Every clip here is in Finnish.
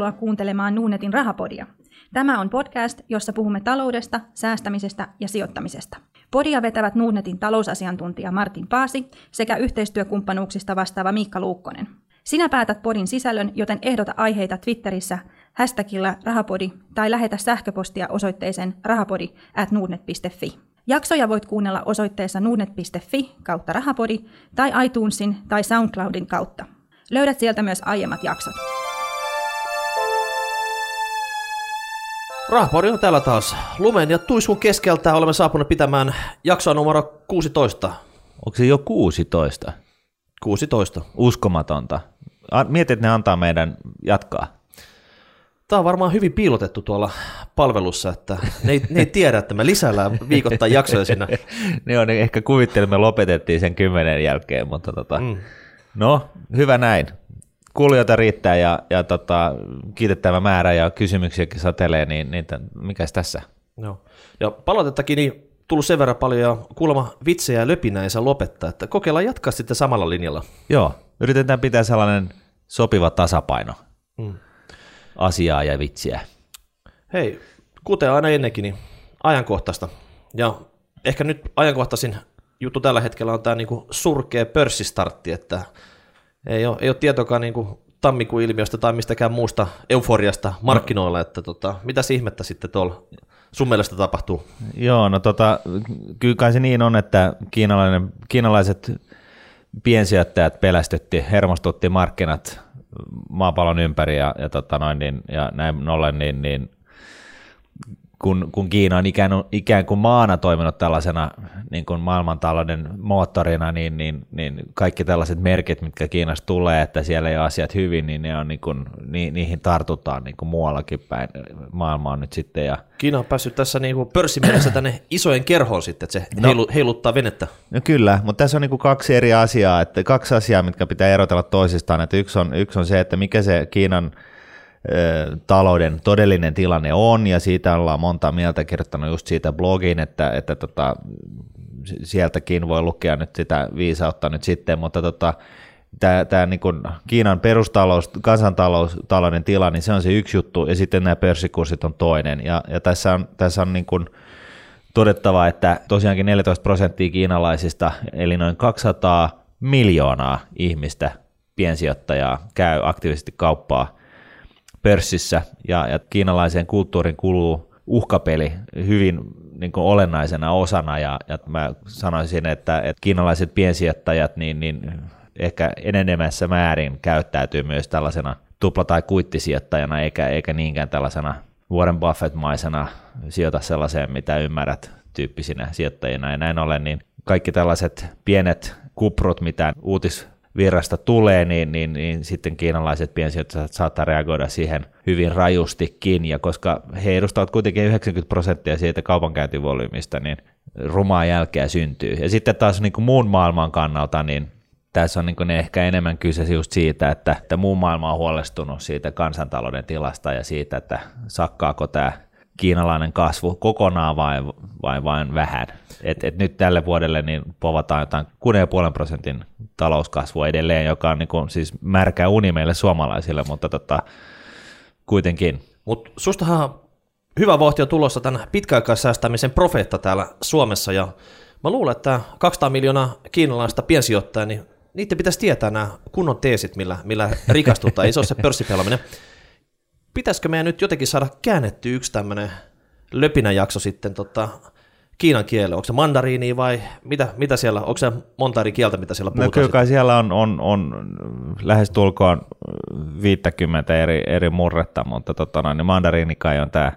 Tervetuloa kuuntelemaan Nuunetin rahapodia. Tämä on podcast, jossa puhumme taloudesta, säästämisestä ja sijoittamisesta. Podia vetävät Nuunetin talousasiantuntija Martin Paasi sekä yhteistyökumppanuuksista vastaava Miikka Luukkonen. Sinä päätät podin sisällön, joten ehdota aiheita Twitterissä hashtagilla rahapodi tai lähetä sähköpostia osoitteeseen rahapodi at Jaksoja voit kuunnella osoitteessa nuunet.fi kautta rahapodi tai iTunesin tai SoundCloudin kautta. Löydät sieltä myös aiemmat jaksot. Rahapori on täällä taas. Lumen ja tuiskun keskeltä olemme saapuneet pitämään jaksoa numero 16. Onko se jo 16? 16. Uskomatonta. Mietit, että ne antaa meidän jatkaa. Tämä on varmaan hyvin piilotettu tuolla palvelussa, että ne ei, ne ei tiedä, että me lisäillään viikoittain jaksoja siinä. ne on ehkä kuvittelimme, lopetettiin sen kymmenen jälkeen, mutta tota, mm. no, hyvä näin. Kuulijoita riittää ja, ja tota, kiitettävä määrä ja kysymyksiäkin satelee, niin, niin mikäs tässä? No. Ja palautettakin niin tullut sen verran paljon ja kuulemma vitsejä ja löpinä ei saa lopettaa, että kokeillaan jatkaa sitten samalla linjalla. Joo, yritetään pitää sellainen sopiva tasapaino. Mm asiaa ja vitsiä. Hei, kuten aina ennenkin, niin ajankohtaista. Ja ehkä nyt ajankohtaisin juttu tällä hetkellä on tämä niinku surkea pörssistartti, että ei ole, ei ole tietoakaan niinku tammikuun ilmiöstä tai mistäkään muusta euforiasta markkinoilla, no. että tota, mitä ihmettä sitten tuolla sun mielestä tapahtuu? Joo, no tota, kyllä kai se niin on, että kiinalainen, kiinalaiset piensijoittajat pelästytti, hermostutti markkinat maapallon ympäri ja, ja, tota noin, niin, ja näin ollen, niin, niin kun, kun Kiina on ikään, ikään kuin maana toiminut tällaisena niin kuin maailmantalouden moottorina, niin, niin, niin kaikki tällaiset merkit, mitkä Kiinasta tulee, että siellä ei ole asiat hyvin, niin, ne on niin kuin, ni, niihin tartutaan niin kuin muuallakin päin maailmaa nyt sitten. Ja... Kiina on päässyt tässä niin kuin pörssimielessä tänne isojen kerhoon sitten, että se no, heilu, heiluttaa venettä. No kyllä, mutta tässä on niin kuin kaksi eri asiaa, että kaksi asiaa, mitkä pitää erotella toisistaan. Että yksi, on, yksi on se, että mikä se Kiinan talouden todellinen tilanne on, ja siitä ollaan monta mieltä kirjoittanut just siitä blogiin, että, että tota, sieltäkin voi lukea nyt sitä viisautta nyt sitten, mutta tota, tämä, tämä niin Kiinan perustalous, kansantalouden tila, niin se on se yksi juttu, ja sitten nämä pörssikurssit on toinen, ja, ja tässä on, tässä on niin kuin todettava, että tosiaankin 14 prosenttia kiinalaisista, eli noin 200 miljoonaa ihmistä, piensijoittajaa, käy aktiivisesti kauppaa pörssissä ja, ja kiinalaiseen kulttuurin kuluu uhkapeli hyvin niin kuin olennaisena osana. Ja, ja mä sanoisin, että, että kiinalaiset piensijoittajat niin, niin ehkä enenemässä määrin käyttäytyy myös tällaisena tupla- tai kuittisijoittajana eikä, eikä niinkään tällaisena Warren Buffett-maisena sijoita sellaiseen, mitä ymmärrät tyyppisinä sijoittajina. Ja näin ollen, niin kaikki tällaiset pienet kuprut, mitä uutis virrasta tulee, niin, niin, niin sitten kiinalaiset piensijoittajat saattaa reagoida siihen hyvin rajustikin, ja koska he edustavat kuitenkin 90 prosenttia siitä kaupankäyntivolyymista, niin rumaa jälkeä syntyy. Ja sitten taas niin kuin muun maailman kannalta, niin tässä on niin ehkä enemmän kyse just siitä, että, että muu maailma on huolestunut siitä kansantalouden tilasta ja siitä, että sakkaako tämä kiinalainen kasvu kokonaan vai, vai vain vähän. Et, et nyt tälle vuodelle niin povataan jotain 6,5 prosentin talouskasvua edelleen, joka on niin kuin, siis märkä uni meille suomalaisille, mutta tota, kuitenkin. Mutta sustahan hyvä vauhti on tulossa tämän pitkäaikaissäästämisen profeetta täällä Suomessa, ja mä luulen, että 200 miljoonaa kiinalaista piensijoittajaa, niin niiden pitäisi tietää nämä kunnon teesit, millä, millä rikastutaan, ei se ole se pörssipelaaminen pitäisikö meidän nyt jotenkin saada käännetty yksi tämmöinen löpinäjakso sitten tota, kiinan kielellä? Onko se mandariini vai mitä, mitä siellä, onko se monta eri kieltä, mitä siellä no puhutaan? No kyllä siellä on, on, on lähes tulkoon 50 eri, eri murretta, mutta tota, niin mandariini kai on tämä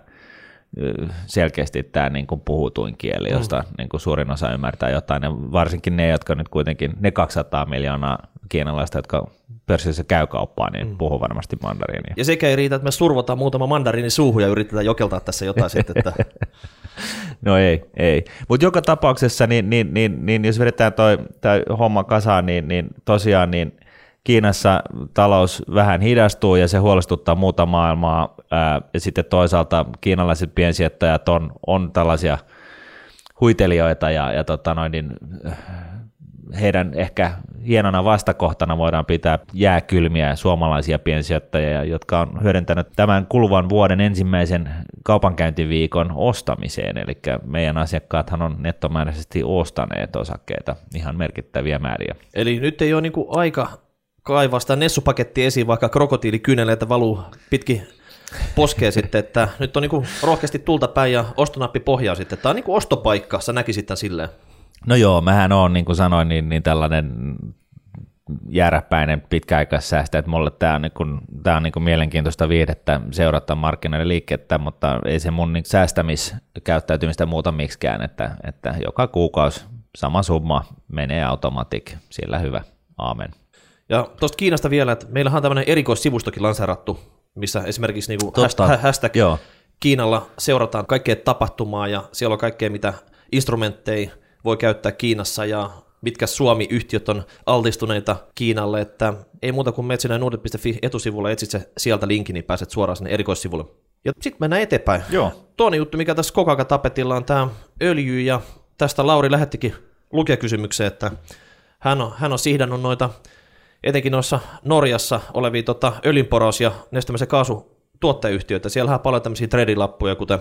selkeästi tämä niin kuin puhutuin kieli, mm. josta mm. niin kuin suurin osa ymmärtää jotain, ja varsinkin ne, jotka nyt kuitenkin, ne 200 miljoonaa kiinalaista, jotka pörssissä käy kauppaan, niin mm. puhuu varmasti mandariinia. Ja sekä ei riitä, että me survotaan muutama mandariini suuhun ja yritetään jokeltaa tässä jotain sitten. Että... no ei, ei. Mutta joka tapauksessa, niin, niin, niin, niin, jos vedetään toi, toi homma kasaan, niin, niin tosiaan niin Kiinassa talous vähän hidastuu ja se huolestuttaa muuta maailmaa. Ää, ja sitten toisaalta kiinalaiset piensijoittajat on, on tällaisia huitelijoita ja, ja tota noin, niin, heidän ehkä hienona vastakohtana voidaan pitää jääkylmiä suomalaisia piensijoittajia, jotka on hyödyntänyt tämän kuluvan vuoden ensimmäisen kaupankäyntiviikon ostamiseen, eli meidän asiakkaathan on nettomääräisesti ostaneet osakkeita ihan merkittäviä määriä. Eli nyt ei ole niin kuin aika kaivaa sitä nessupaketti esiin, vaikka krokotiilikyneleitä valuu pitkin poskee sitten, että nyt on niin rohkeasti tulta päin ja ostonappi pohjaa sitten. Tämä on niin ostopaikka, sä näkisit tämän silleen. No joo, mähän on, niin kuin sanoin, niin, niin tällainen jääräpäinen pitkäaikaissäästö, että mulle tämä on, niin kuin, tämä on niin kuin mielenkiintoista viihdettä seurata markkinoiden liikettä, mutta ei se mun niin säästämiskäyttäytymistä muuta miksikään, että, että joka kuukausi sama summa menee automatik, sillä hyvä, aamen. Ja tuosta Kiinasta vielä, että meillähän on tämmöinen erikoissivustokin lanseerattu, missä esimerkiksi niin kuin Totta, hashtag joo. Kiinalla seurataan kaikkea tapahtumaa ja siellä on kaikkea, mitä instrumentteja voi käyttää Kiinassa ja mitkä Suomi-yhtiöt on altistuneita Kiinalle, että ei muuta kuin menet sinne nuudet.fi etusivulle, etsit se sieltä linkin, niin pääset suoraan sinne erikoissivulle. Ja sitten mennään eteenpäin. Joo. Toinen juttu, mikä tässä koko ajan tapetilla on tämä öljy, ja tästä Lauri lähettikin lukijakysymykseen, että hän on, hän on sihdannut noita, etenkin noissa Norjassa olevia tota, öljynporaus- ja nestemäisen kaasutuottajayhtiöitä. Siellä on paljon tämmöisiä tradilappuja, kuten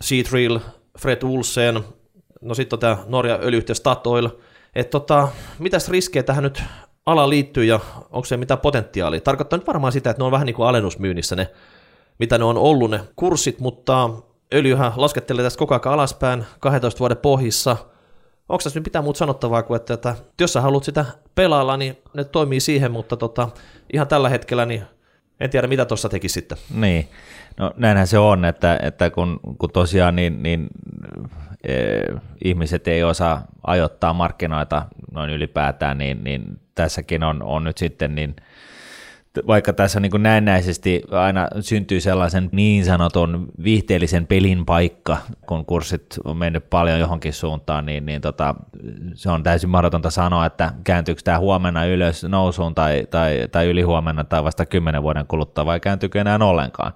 Seatrill, Fred Olsen, no sitten on tämä Norja öljyhtiö Statoil, että tota, mitäs riskejä tähän nyt ala liittyy ja onko se mitään potentiaalia? Tarkoittaa nyt varmaan sitä, että ne on vähän niin kuin alennusmyynnissä ne, mitä ne on ollut ne kurssit, mutta öljyhän laskettelee tästä koko ajan alaspäin 12 vuoden pohjissa. Onko tässä nyt mitään muuta sanottavaa kuin, että, että jos sä haluat sitä pelailla, niin ne toimii siihen, mutta tota, ihan tällä hetkellä niin en tiedä, mitä tuossa tekisi sitten. Niin, no näinhän se on, että, että kun, kun tosiaan niin, niin Eh, ihmiset ei osaa ajoittaa markkinoita noin ylipäätään, niin, niin tässäkin on, on nyt sitten niin, vaikka tässä niin kuin näennäisesti aina syntyy sellaisen niin sanotun viihteellisen pelin paikka, kun kurssit on mennyt paljon johonkin suuntaan, niin, niin tota, se on täysin mahdotonta sanoa, että kääntyykö tämä huomenna ylös nousuun tai, tai, tai ylihuomenna tai vasta kymmenen vuoden kuluttua vai kääntyykö enää ollenkaan.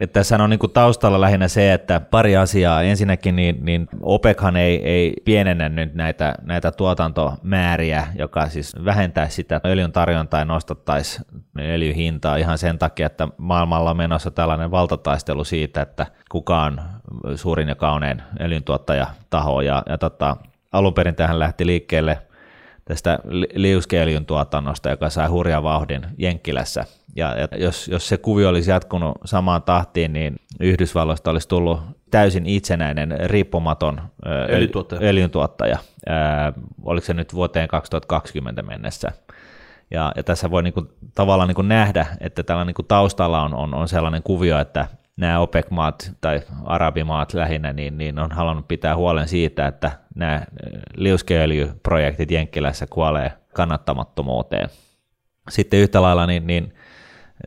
Että tässä on niin taustalla lähinnä se, että pari asiaa. Ensinnäkin niin, niin OPEChan ei, ei pienennä nyt näitä, näitä tuotantomääriä, joka siis vähentää sitä öljyn tarjontaa ja nostattaisi öljyhintaa ihan sen takia, että maailmalla on menossa tällainen valtataistelu siitä, että kuka on suurin ja kaunein öljyntuottajataho. Ja, ja tota, alun perin tähän lähti liikkeelle – tästä liuskeöljyn tuotannosta, joka sai hurjan vauhdin Jenkkilässä. Ja, ja jos, jos se kuvio olisi jatkunut samaan tahtiin, niin Yhdysvalloista olisi tullut täysin itsenäinen, riippumaton öljyntuottaja. öljyntuottaja. Ää, oliko se nyt vuoteen 2020 mennessä? Ja, ja tässä voi niinku, tavallaan niinku nähdä, että tällä niinku taustalla on, on, on sellainen kuvio, että nämä OPEC-maat tai arabimaat lähinnä, niin, niin on halunnut pitää huolen siitä, että nämä liuskeöljyprojektit Jenkkilässä kuolee kannattamattomuuteen. Sitten yhtä lailla, niin, niin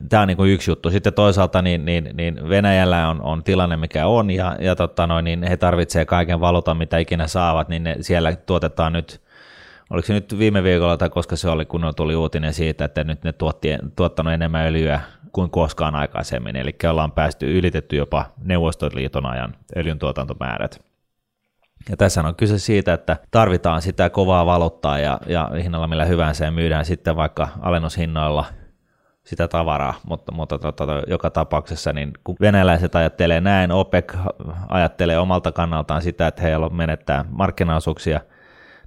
tämä on niin kuin yksi juttu. Sitten toisaalta niin, niin, niin Venäjällä on, on tilanne mikä on, ja, ja totta noin, niin he tarvitsevat kaiken valuutan, mitä ikinä saavat, niin ne, siellä tuotetaan nyt oliko se nyt viime viikolla tai koska se oli, kun tuli uutinen siitä, että nyt ne tuotti, tuottanut enemmän öljyä kuin koskaan aikaisemmin, eli ollaan päästy ylitetty jopa Neuvostoliiton ajan öljyntuotantomäärät. Ja tässä on kyse siitä, että tarvitaan sitä kovaa valuuttaa ja, ja hinnalla millä hyvänsä ja myydään sitten vaikka alennushinnoilla sitä tavaraa, mutta, mutta tota, joka tapauksessa niin kun venäläiset ajattelee näin, OPEC ajattelee omalta kannaltaan sitä, että heillä on menettää markkinaosuuksia,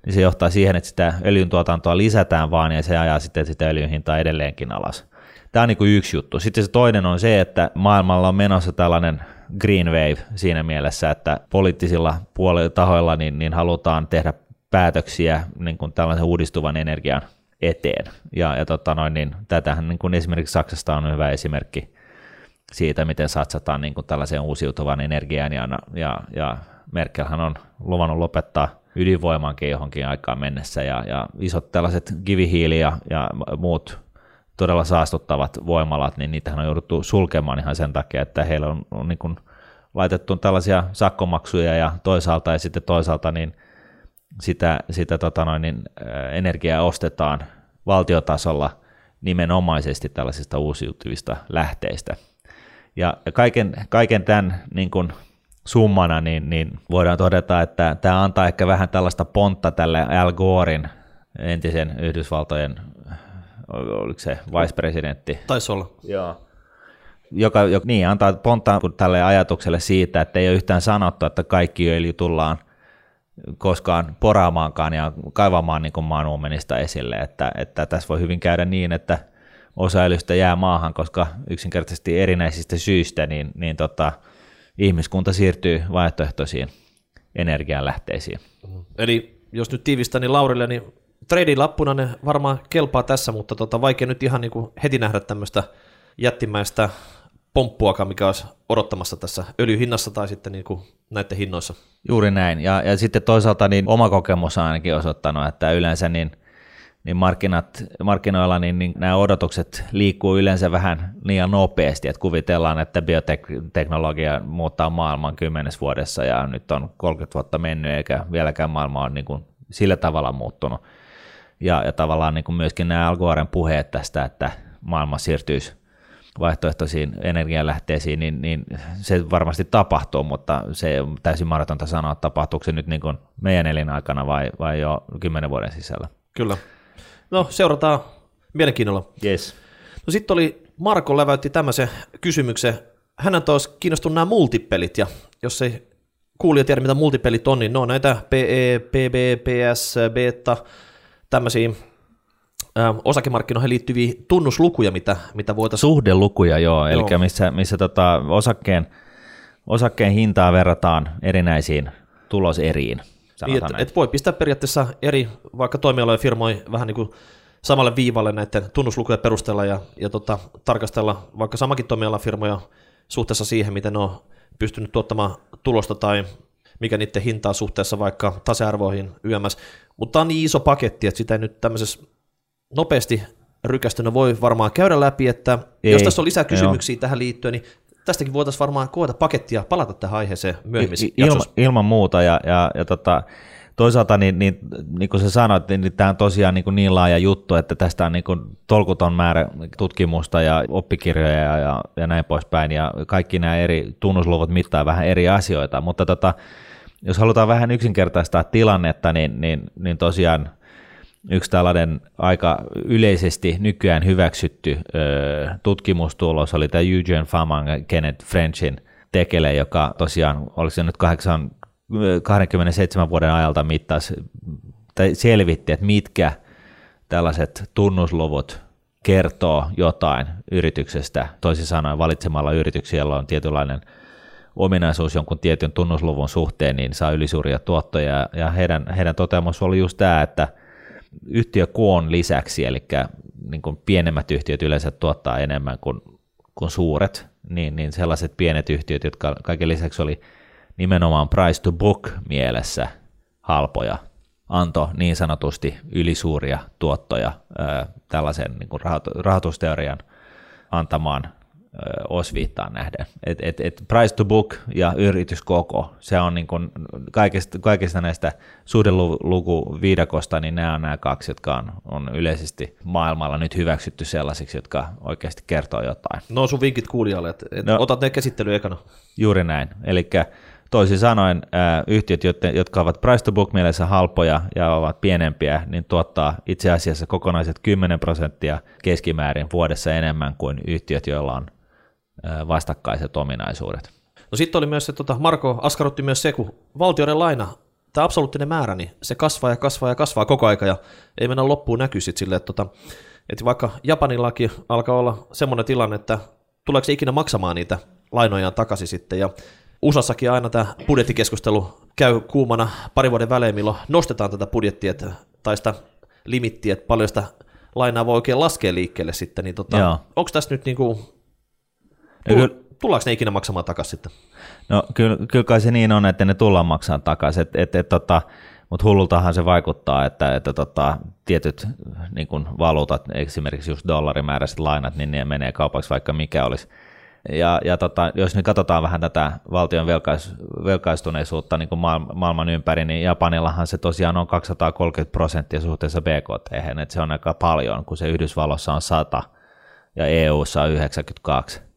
niin se johtaa siihen, että sitä öljyntuotantoa lisätään vaan ja se ajaa sitten sitä öljyn hintaa edelleenkin alas. Tämä on niin kuin yksi juttu. Sitten se toinen on se, että maailmalla on menossa tällainen green wave siinä mielessä, että poliittisilla puolilla tahoilla niin, niin halutaan tehdä päätöksiä niin kuin tällaisen uudistuvan energian eteen. Ja, ja tota noin, niin tätähän niin kuin esimerkiksi Saksasta on hyvä esimerkki siitä, miten satsataan niin kuin tällaiseen uusiutuvan energiaan, ja, ja, ja Merkelhän on luvannut lopettaa ydinvoimankin johonkin aikaan mennessä, ja, ja isot tällaiset kivihiili ja, ja muut todella saastuttavat voimalat, niin niitähän on jouduttu sulkemaan ihan sen takia, että heillä on, on niin kuin laitettu tällaisia sakkomaksuja ja toisaalta ja sitten toisaalta niin sitä, sitä tota noin, niin, energiaa ostetaan valtiotasolla nimenomaisesti tällaisista uusiutuvista lähteistä. Ja kaiken, kaiken tämän niin kuin summana, niin, niin voidaan todeta, että tämä antaa ehkä vähän tällaista pontta tälle Al Gorein entisen Yhdysvaltojen, oliko se vice-presidentti? Taisi olla. Joo. Joka, joka niin, antaa pontta tälle ajatukselle siitä, että ei ole yhtään sanottu, että kaikki öljy tullaan koskaan poraamaankaan ja kaivamaan niin maan uumenista esille, että, että tässä voi hyvin käydä niin, että osa öljystä jää maahan, koska yksinkertaisesti erinäisistä syistä niin, niin tota, ihmiskunta siirtyy vaihtoehtoisiin energianlähteisiin. Eli jos nyt tiivistää, niin Laurille, niin trade-lappuna ne varmaan kelpaa tässä, mutta tota, vaikea nyt ihan niin kuin heti nähdä tämmöistä jättimäistä pomppuakaan, mikä olisi odottamassa tässä öljyhinnassa tai sitten niin kuin näiden hinnoissa. Juuri näin, ja, ja sitten toisaalta niin oma kokemus on ainakin osoittanut, että yleensä niin – niin markkinat, markkinoilla niin, niin nämä odotukset liikkuu yleensä vähän liian nopeasti, että kuvitellaan, että bioteknologia muuttaa maailman kymmenes vuodessa ja nyt on 30 vuotta mennyt eikä vieläkään maailma ole niin kuin sillä tavalla muuttunut. Ja, ja tavallaan niin kuin myöskin nämä Algoaren puheet tästä, että maailma siirtyisi vaihtoehtoisiin energialähteisiin, niin, niin se varmasti tapahtuu, mutta se on täysin mahdotonta sanoa, että tapahtuuko se nyt niin kuin meidän elinaikana vai, vai jo kymmenen vuoden sisällä. Kyllä. No, seurataan mielenkiinnolla. Yes. No sitten oli, Marko läväytti tämmöisen kysymyksen. Hän on taas kiinnostunut nämä multipelit, ja jos ei kuulija tiedä, mitä multipelit on, niin ne on näitä PE, PB, PS, Beta, tämmöisiä osakemarkkinoihin liittyviä tunnuslukuja, mitä, mitä voitaisiin... Suhdelukuja, joo, joo. eli missä, missä tota osakkeen, osakkeen hintaa verrataan erinäisiin tuloseriin. Niin, et, et voi pistää periaatteessa eri vaikka toimialojen firmoja vähän niin kuin samalle viivalle näiden tunnuslukujen perusteella ja, ja tota, tarkastella vaikka samakin toimialan firmoja suhteessa siihen, miten ne on pystynyt tuottamaan tulosta tai mikä niiden hintaa suhteessa vaikka tasearvoihin YMS. Mutta tämä on niin iso paketti, että sitä nyt tämmöisessä nopeasti rykästynä voi varmaan käydä läpi, että ei, jos tässä on lisää kysymyksiä joo. tähän liittyen, niin tästäkin voitaisiin varmaan koota pakettia, palata tähän aiheeseen myöhemmin. Ilma, ilman muuta, ja, ja, ja tota, toisaalta niin, niin, niin kuin sä sanoit, niin, niin tämä on tosiaan niin, niin laaja juttu, että tästä on niin kuin tolkuton määrä tutkimusta ja oppikirjoja ja, ja, ja näin poispäin, ja kaikki nämä eri tunnusluvut mittaa vähän eri asioita, mutta tota, jos halutaan vähän yksinkertaistaa tilannetta, niin, niin, niin tosiaan yksi tällainen aika yleisesti nykyään hyväksytty ö, tutkimustulos oli tämä Eugene Faman Kenneth Frenchin tekele, joka tosiaan, oliko se nyt 8, 27 vuoden ajalta mittasi, tai selvitti, että mitkä tällaiset tunnusluvut kertoo jotain yrityksestä, toisin sanoen valitsemalla yrityksiä, joilla on tietynlainen ominaisuus jonkun tietyn tunnusluvun suhteen, niin saa ylisuuria tuottoja, ja heidän, heidän toteamus oli just tämä, että yhtiökoon lisäksi, eli niin kuin pienemmät yhtiöt yleensä tuottaa enemmän kuin, kuin suuret, niin, niin sellaiset pienet yhtiöt, jotka kaiken lisäksi oli nimenomaan price to book mielessä halpoja, anto niin sanotusti ylisuuria tuottoja ää, tällaisen niin kuin rahoitusteorian antamaan osviittaan nähden. Et, et, et price to book ja yrityskoko, se on niin kuin kaikista, kaikista näistä suhdeluku viidakosta, niin nämä on nämä kaksi, jotka on, on yleisesti maailmalla nyt hyväksytty sellaisiksi, jotka oikeasti kertoo jotain. No sun vinkit kuulijalle, että et no, otat ne käsittely ekana. Juuri näin, eli Toisin sanoen ää, yhtiöt, jotka ovat price to book mielessä halpoja ja ovat pienempiä, niin tuottaa itse asiassa kokonaiset 10 prosenttia keskimäärin vuodessa enemmän kuin yhtiöt, joilla on vastakkaiset ominaisuudet. No sitten oli myös se, tota, Marko askarrutti myös se, kun valtioiden laina, tämä absoluuttinen määrä, niin se kasvaa ja kasvaa ja kasvaa koko aika ja ei mennä loppuun näkyy sitten silleen, että, tota, että vaikka Japanillakin alkaa olla semmoinen tilanne, että tuleeko se ikinä maksamaan niitä lainojaan takaisin sitten ja USAssakin aina tämä budjettikeskustelu käy kuumana pari vuoden välein, milloin nostetaan tätä budjettia tai sitä limittiä, että paljon sitä lainaa voi oikein laskea liikkeelle sitten, niin tota, onko tässä nyt niinku Tull, tullaanko ne ikinä maksamaan takaisin sitten? No kyllä, kyllä kai se niin on, että ne tullaan maksamaan takaisin, et, et, et, tota, mutta hullultahan se vaikuttaa, että, että tota, tietyt niin kun valuutat, esimerkiksi just dollarimääräiset lainat, niin ne menee kaupaksi vaikka mikä olisi. Ja, ja tota, jos nyt katsotaan vähän tätä valtion velkais, velkaistuneisuutta niin kuin maailman ympäri, niin Japanillahan se tosiaan on 230 prosenttia suhteessa BKT, että se on aika paljon, kun se Yhdysvalloissa on 100 ja EUssa on 92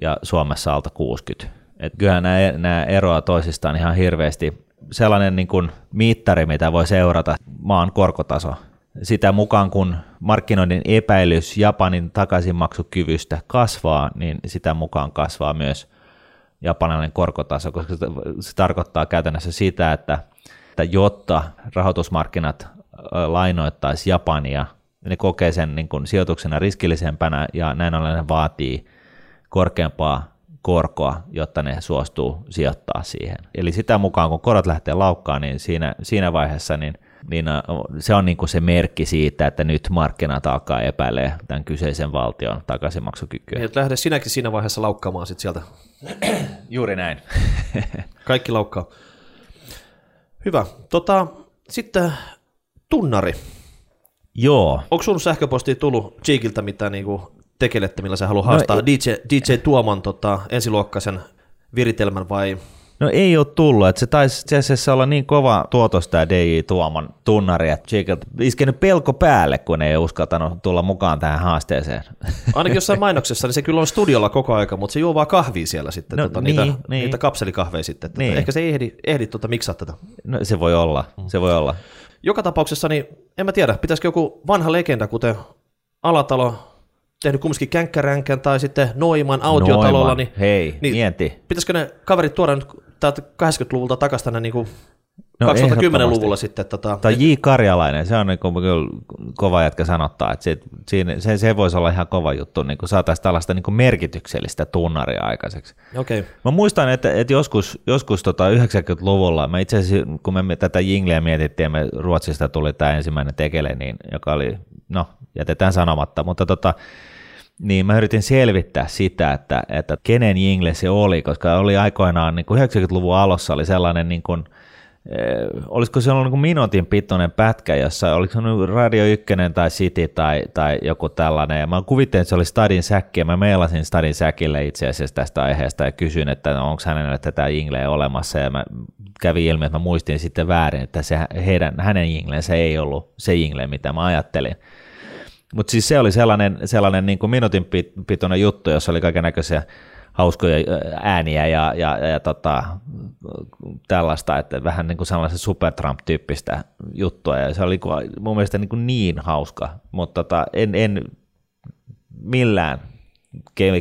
ja Suomessa alta 60. Et kyllähän nämä, nämä eroaa toisistaan ihan hirveästi. Sellainen niin kuin mittari, mitä voi seurata, maan korkotaso. Sitä mukaan, kun markkinoiden epäilys Japanin takaisinmaksukyvystä kasvaa, niin sitä mukaan kasvaa myös japanilainen korkotaso, koska se tarkoittaa käytännössä sitä, että, että jotta rahoitusmarkkinat lainoittaisi Japania, ne kokee sen niin kuin sijoituksena riskillisempänä ja näin ollen ne vaatii korkeampaa korkoa, jotta ne suostuu sijoittaa siihen. Eli sitä mukaan, kun korot lähtee laukkaan, niin siinä, siinä vaiheessa niin, niin se on niin kuin se merkki siitä, että nyt markkinat alkaa epäilee tämän kyseisen valtion takaisinmaksukykyä. Niin, lähde sinäkin siinä vaiheessa laukkaamaan sit sieltä. Juuri näin. Kaikki laukkaa. Hyvä. Tota, sitten tunnari. Joo. Onko sun sähköpostiin tullut Cheekiltä mitään niinku tekelettä, millä sä haluat no haastaa no, DJ, DJ Tuoman tota, ensiluokkaisen viritelmän vai No ei ole tullut, että se taisi itse asiassa olla niin kova tuotos tämä DJ Tuoman tunnari, että Jiggled iskenyt pelko päälle, kun ei uskaltanut tulla mukaan tähän haasteeseen. Ainakin jossain mainoksessa, niin se kyllä on studiolla koko aika, mutta se juo vaan kahvia siellä sitten, no, tota, niin, niitä, niin. niitä kapselikahveja sitten. Tota, niin. Ehkä se ei ehdi, ehdi tota, miksaa tätä. No se voi olla, se voi olla. Joka tapauksessa, niin en mä tiedä, pitäisikö joku vanha legenda, kuten Alatalo, tehnyt kumminkin känkkäränkän tai sitten Noiman autiotalolla, Noiman. niin, Hei, niin mieti. pitäisikö ne kaverit tuoda nyt täältä 80-luvulta takaisin tänne niin kuin no, 2010-luvulla sitten. Tota, tai J. Karjalainen, se on niin kuin, kyllä kova jätkä sanottaa, että se, siinä, se, se voisi olla ihan kova juttu, niin kuin saataisiin tällaista niin kuin merkityksellistä tunnaria aikaiseksi. Okay. Mä muistan, että, että joskus, joskus tota 90-luvulla, mä itse asiassa, kun me tätä jingleä mietittiin me Ruotsista tuli tämä ensimmäinen tekele, niin, joka oli, no jätetään sanomatta, mutta tota, niin mä yritin selvittää sitä, että, että kenen jingle se oli, koska oli aikoinaan niin kuin 90-luvun alussa oli sellainen, niin kuin, eh, olisiko se ollut niin kuin minuutin pituinen pätkä, jossa oliko se Radio 1 tai City tai, tai joku tällainen, ja mä kuvittelin, että se oli Stadin säkki, ja mä meilasin Stadin säkille itse asiassa tästä aiheesta ja kysyin, että no, onko hänelle tätä jingleä olemassa, ja mä kävi ilmi, että mä muistin sitten väärin, että se heidän, hänen jinglensä ei ollut se jingle, mitä mä ajattelin. Mutta siis se oli sellainen, sellainen niin kuin minuutin pituinen juttu, jossa oli kaiken näköisiä hauskoja ääniä ja, ja, ja, tota, tällaista, että vähän niin kuin sellaisen Supertramp-tyyppistä juttua, ja se oli mun mielestä niin, kuin niin hauska, mutta tota, en, en millään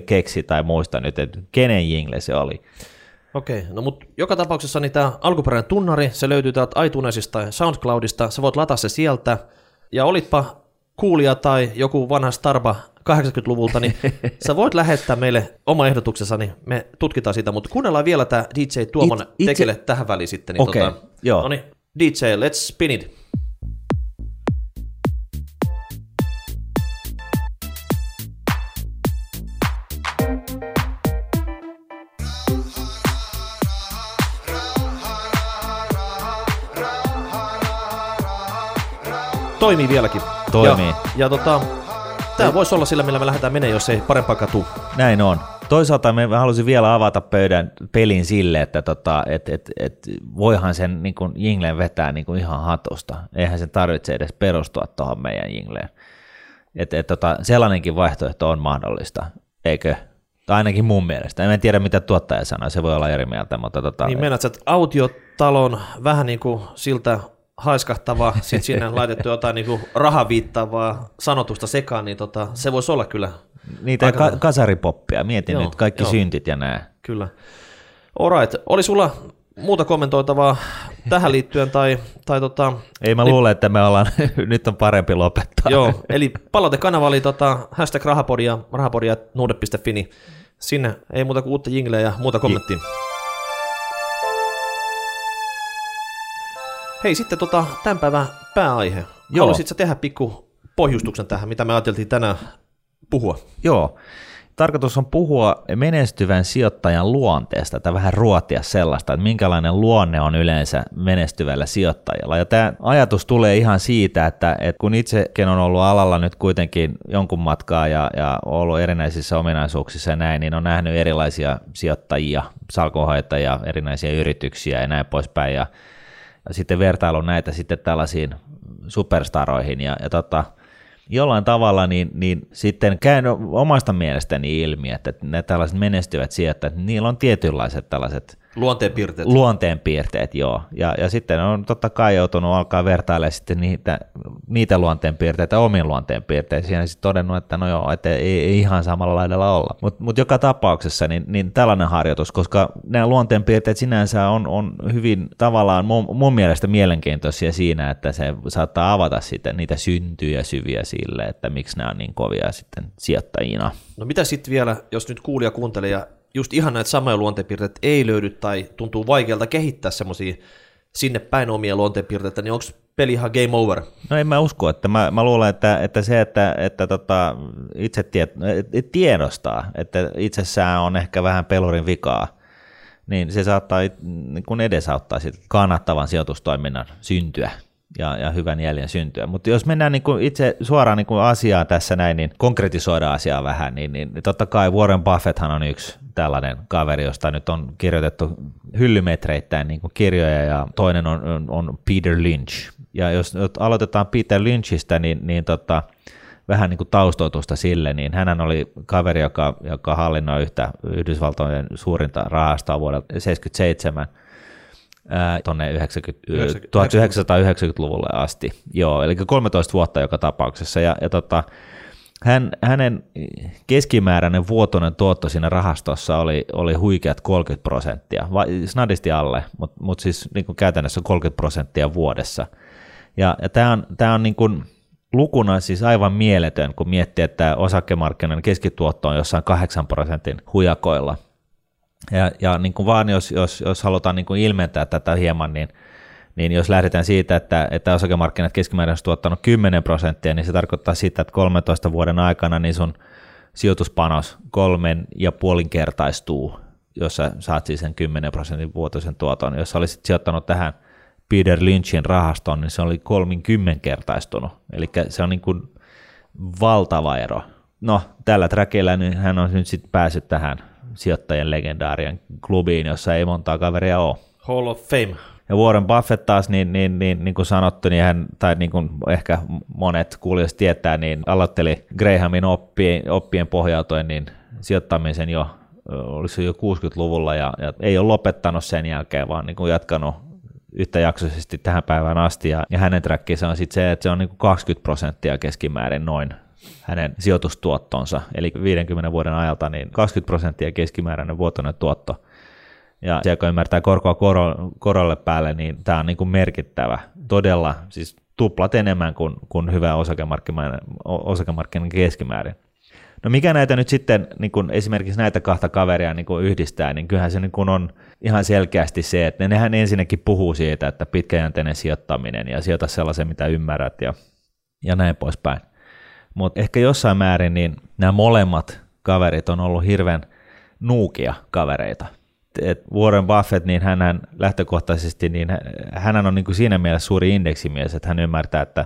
keksi tai muista nyt, että kenen jingle se oli. Okei, no mutta joka tapauksessa niin tämä alkuperäinen tunnari, se löytyy täältä iTunesista ja SoundCloudista, sä voit latata se sieltä, ja olitpa kuulija tai joku vanha Starba 80-luvulta, niin sä voit lähettää meille oma ehdotuksessa, niin me tutkitaan sitä, mutta kuunnellaan vielä tämä DJ Tuomon It, tekele tähän väliin sitten. Niin okay, tota, joo. No niin, DJ, let's spin it. Toimii vieläkin. Toimii. Ja, ja tota, tämä voisi olla sillä, millä me lähdetään menemään, jos ei parempaa tuu. Näin on. Toisaalta me halusin vielä avata pöydän pelin sille, että tota, et, et, et voihan sen niin kuin jingleen vetää niin kuin ihan hatosta. Eihän sen tarvitse edes perustua tuohon meidän jingleen. Et, et, tota, sellainenkin vaihtoehto on mahdollista, eikö? Tai ainakin mun mielestä. En tiedä, mitä tuottaja sanoi, se voi olla eri mieltä. Mutta tota, niin meinaat, että autiotalon vähän niin kuin siltä haiskahtavaa, sitten sinne laitettu jotain niin rahaviittavaa sanotusta sekaan, niin tota, se voisi olla kyllä. Niitä aika... ka- kasaripoppia, mietin joo, nyt kaikki joo. syntit ja nää. Kyllä. Alright, oli sulla muuta kommentoitavaa tähän liittyen? Tai, tai tota, Ei mä niin, luulen, että me ollaan, nyt on parempi lopettaa. Joo, eli palautekanava oli tota, hashtag rahapodia, rahapodia nuude.fi, niin sinne ei muuta kuin uutta jingleä ja muuta kommenttia. Hei, sitten tota, tämän päivän pääaihe. Joo. Haluaisitko tehdä pikku pohjustuksen tähän, mitä me ajateltiin tänään puhua? Joo. Tarkoitus on puhua menestyvän sijoittajan luonteesta, tai vähän ruotia sellaista, että minkälainen luonne on yleensä menestyvällä sijoittajalla. Ja tämä ajatus tulee ihan siitä, että, että kun itsekin on ollut alalla nyt kuitenkin jonkun matkaa ja, ja ollut erinäisissä ominaisuuksissa ja näin, niin on nähnyt erilaisia sijoittajia, salkohoitajia, erinäisiä yrityksiä ja näin poispäin. Ja sitten vertailun näitä sitten tällaisiin superstaroihin. Ja, ja tota, jollain tavalla niin, niin sitten käyn omasta mielestäni ilmi, että ne tällaiset menestyvät sijoittajat, niillä on tietynlaiset tällaiset Luonteenpiirteet. Luonteenpiirteet, joo. Ja, ja sitten on totta kai joutunut alkaa vertailemaan sitten niitä, niitä luonteenpiirteitä omiin luonteenpiirteisiin ja sitten todennut, että no joo, että ei, ei ihan samalla laidalla olla. Mutta mut joka tapauksessa niin, niin tällainen harjoitus, koska nämä luonteenpiirteet sinänsä on, on hyvin tavallaan mun, mun mielestä mielenkiintoisia siinä, että se saattaa avata sitten niitä syntyjä syviä sille, että miksi nämä on niin kovia sitten sijoittajina. No mitä sitten vielä, jos nyt kuulija kuuntelija just ihan näitä samoja luonteenpiirteitä ei löydy tai tuntuu vaikealta kehittää semmoisia sinne päin omia luonteenpiirteitä, niin onko peli ihan game over? No en mä usko, että mä, mä luulen, että, että se, että, että tota, itse tiet, tiedostaa, että itsessään on ehkä vähän pelurin vikaa, niin se saattaa niin kun edesauttaa sit kannattavan sijoitustoiminnan syntyä ja, ja hyvän jäljen syntyä. Mutta jos mennään niin kuin itse suoraan niin kuin asiaan tässä näin, niin konkretisoidaan asiaa vähän, niin, niin totta kai Warren Buffetthan on yksi tällainen kaveri, josta nyt on kirjoitettu hyllymetreittäin niin kuin kirjoja, ja toinen on, on, on Peter Lynch. Ja jos nyt aloitetaan Peter Lynchistä, niin, niin tota, vähän niin kuin taustoitusta sille, niin hän oli kaveri, joka, joka hallinnoi yhtä Yhdysvaltojen suurinta rahastoa vuodelta 1977 tuonne 1990-luvulle asti. Joo, eli 13 vuotta joka tapauksessa. Ja, ja tota, hän, hänen keskimääräinen vuotoinen tuotto siinä rahastossa oli, oli huikeat 30 prosenttia, snadisti alle, mutta mut siis niin kuin käytännössä 30 prosenttia vuodessa. Ja, ja tämä on, tää on niin kuin lukuna siis aivan mieletön, kun miettii, että osakemarkkinan keskituotto on jossain 8 prosentin hujakoilla. Ja, ja niin kuin vaan jos, jos, jos halutaan niin kuin ilmentää tätä hieman, niin – niin jos lähdetään siitä, että, että osakemarkkinat keskimäärin tuottanut 10 prosenttia, niin se tarkoittaa sitä, että 13 vuoden aikana niin sun sijoituspanos kolmen ja puolinkertaistuu, jos sä saat siis sen 10 prosentin vuotuisen tuoton. Jos olisit sijoittanut tähän Peter Lynchin rahastoon, niin se oli kertaistunut. Eli se on niin kuin valtava ero. No, tällä trackillä niin hän on nyt sitten päässyt tähän sijoittajien legendaarien klubiin, jossa ei montaa kaveria ole. Hall of Fame. Ja Warren Buffett taas, niin, niin, niin, niin kuin sanottu, niin hän, tai niin kuin ehkä monet kuulijat tietää, niin aloitteli Grahamin oppien, oppien pohjautuen niin sijoittamisen jo, olisi jo 60-luvulla ja, ja ei ole lopettanut sen jälkeen, vaan niin kuin jatkanut yhtäjaksoisesti tähän päivään asti. Ja, ja hänen trackinsa on sitten se, että se on niin kuin 20 prosenttia keskimäärin noin hänen sijoitustuottonsa, eli 50 vuoden ajalta niin 20 prosenttia keskimääräinen vuotuinen tuotto – ja se, joka ymmärtää korkoa koro, korolle päälle, niin tämä on niin kuin merkittävä, todella, siis tuplat enemmän kuin, kuin hyvä osakemarkkinan, osakemarkkinan keskimäärin. No mikä näitä nyt sitten, niin kuin esimerkiksi näitä kahta kaveria niin kuin yhdistää, niin kyllähän se niin kuin on ihan selkeästi se, että nehän ensinnäkin puhuu siitä, että pitkäjänteinen sijoittaminen ja sijoita sellaisen, mitä ymmärrät ja, ja näin poispäin. Mutta ehkä jossain määrin niin nämä molemmat kaverit on ollut hirveän nuukia kavereita – että Warren Buffett, niin hän lähtökohtaisesti, niin hän on niin kuin siinä mielessä suuri indeksimies, että hän ymmärtää, että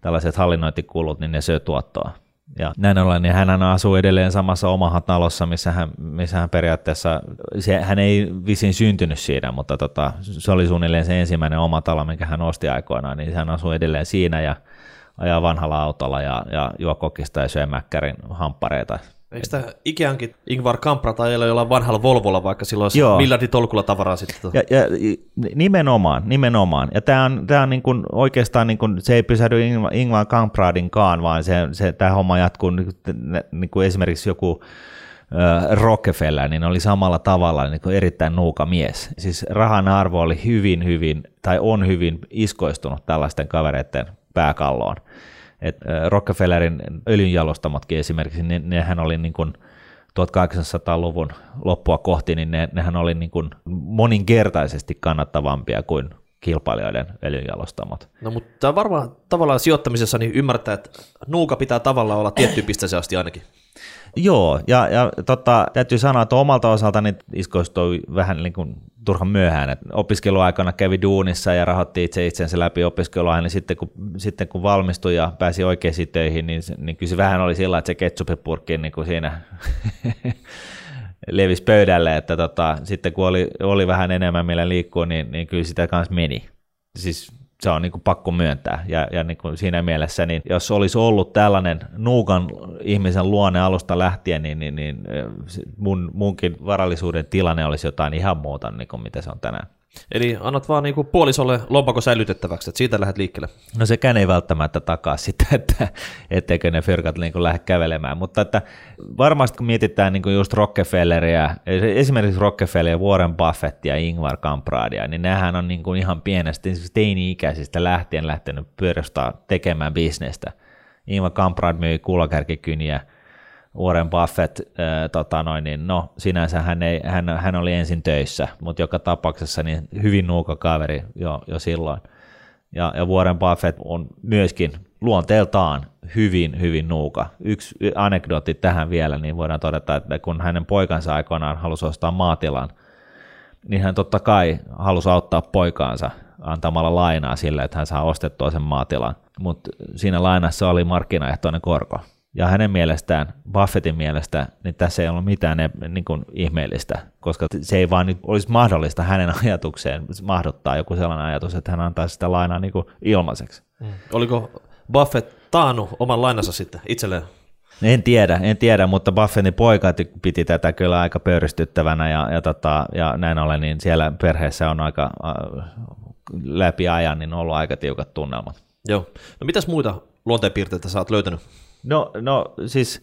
tällaiset hallinnointikulut, niin ne syö tuottoa. Ja näin ollen, niin hän asuu edelleen samassa omassa talossa, missä hän, missä hän periaatteessa, se, hän ei visin syntynyt siinä, mutta tota, se oli suunnilleen se ensimmäinen oma talo, minkä hän osti aikoinaan, niin hän asuu edelleen siinä ja ajaa vanhalla autolla ja, ja juo kokista ja syö mäkkärin hamppareita Eikö tämä Ikeankin Ingvar Kamprad ajella jollain vanhalla Volvolla, vaikka silloin olisi miljarditolkulla tavaraa sitten? Ja, ja, nimenomaan, nimenomaan. Ja tämä on, tämä on niin kuin, oikeastaan, niin kuin, se ei pysähdy Ingvar Kampradinkaan, vaan se, se, tämä homma jatkuu niin kuin, niin kuin esimerkiksi joku Rockefeller, niin oli samalla tavalla niin kuin erittäin nuuka mies. Siis rahan arvo oli hyvin, hyvin, tai on hyvin iskoistunut tällaisten kavereiden pääkalloon. Et Rockefellerin öljynjalostamotkin esimerkiksi, ne, nehän oli niin kuin 1800-luvun loppua kohti, niin ne, nehän oli niin kuin moninkertaisesti kannattavampia kuin kilpailijoiden öljynjalostamot. No mutta varmaan tavallaan sijoittamisessa niin ymmärtää, että nuuka pitää tavallaan olla tiettyyn pisteeseen asti ainakin. Joo, ja, ja tota, täytyy sanoa, että omalta osaltani iskoistui vähän niin kuin turhan myöhään. Et opiskeluaikana kävi duunissa ja rahoitti itse itsensä läpi opiskeluajan, niin sitten kun, sitten kun valmistui ja pääsi oikeisiin töihin, niin, niin kyllä se vähän oli sillä, että se ketsupipurkki niin kuin siinä levisi pöydälle, että tota, sitten kun oli, oli vähän enemmän millä liikkua, niin, niin kyllä sitä kanssa meni. Siis se on niin kuin pakko myöntää. Ja, ja niin kuin siinä mielessä, niin jos olisi ollut tällainen nuukan ihmisen luonne alusta lähtien, niin, niin, niin mun, munkin varallisuuden tilanne olisi jotain ihan muuta, niin kuin mitä se on tänään. Eli annat vaan niinku puolisolle lompako säilytettäväksi, että siitä lähdet liikkeelle. No sekään ei välttämättä takaa sitä, että etteikö ne fyrkat niin lähde kävelemään, mutta että varmasti kun mietitään niin just Rockefelleria, esimerkiksi Rockefeller, Warren Buffett ja Ingvar Kampradia, niin nehän on niin kuin ihan pienestä siis teini-ikäisistä lähtien lähtenyt pyörästä tekemään bisnestä. Ingvar Kamprad myi kuulakärkikyniä, Warren Buffett, äh, tota noin, niin no sinänsä hän, ei, hän, hän oli ensin töissä, mutta joka tapauksessa niin hyvin nuuka kaveri jo, jo silloin. Ja, ja Warren Buffett on myöskin luonteeltaan hyvin, hyvin nuuka. Yksi anekdootti tähän vielä, niin voidaan todeta, että kun hänen poikansa aikoinaan halusi ostaa maatilan, niin hän totta kai halusi auttaa poikaansa antamalla lainaa sille, että hän saa ostettua sen maatilan. Mutta siinä lainassa oli markkinaehtoinen korko. Ja hänen mielestään, Buffettin mielestä, niin tässä ei ollut mitään niin kuin ihmeellistä, koska se ei vaan nyt olisi mahdollista hänen ajatukseen mahdottaa joku sellainen ajatus, että hän antaisi sitä lainaa niin kuin ilmaiseksi. Mm. Oliko Buffett taannut oman lainansa sitten itselleen? En tiedä, en tiedä, mutta Buffettin poika piti tätä kyllä aika pöyristyttävänä ja, ja, tota, ja näin ollen, niin siellä perheessä on aika äh, läpi ajan niin on ollut aika tiukat tunnelmat. Joo. No mitäs muita luonteenpiirteitä sä oot löytänyt? No, no siis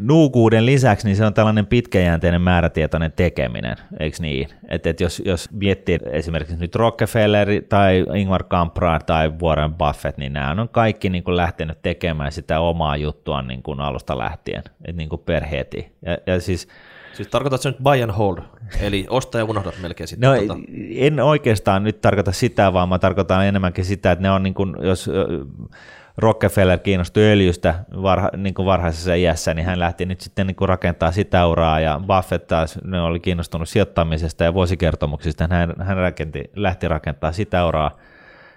nuukuuden lisäksi niin se on tällainen pitkäjänteinen määrätietoinen tekeminen, eikö niin? Että et jos, jos miettii esimerkiksi nyt Rockefeller tai Ingvar Kamprad tai Warren Buffett, niin nämä on kaikki niin kuin lähtenyt tekemään sitä omaa juttua niin kuin alusta lähtien, että niin kuin per heti. Ja, ja siis, Siis tarkoitatko nyt buy and hold, eli osta ja unohdat melkein sitten? No tuota. en oikeastaan nyt tarkoita sitä, vaan mä tarkoitan enemmänkin sitä, että ne on niin kuin, jos Rockefeller kiinnostui öljystä varha, niin kuin varhaisessa iässä, niin hän lähti nyt sitten niin kuin rakentaa sitä uraa, ja Buffett taas ne oli kiinnostunut sijoittamisesta ja vuosikertomuksista, hän, hän rakenti, lähti rakentaa sitä uraa.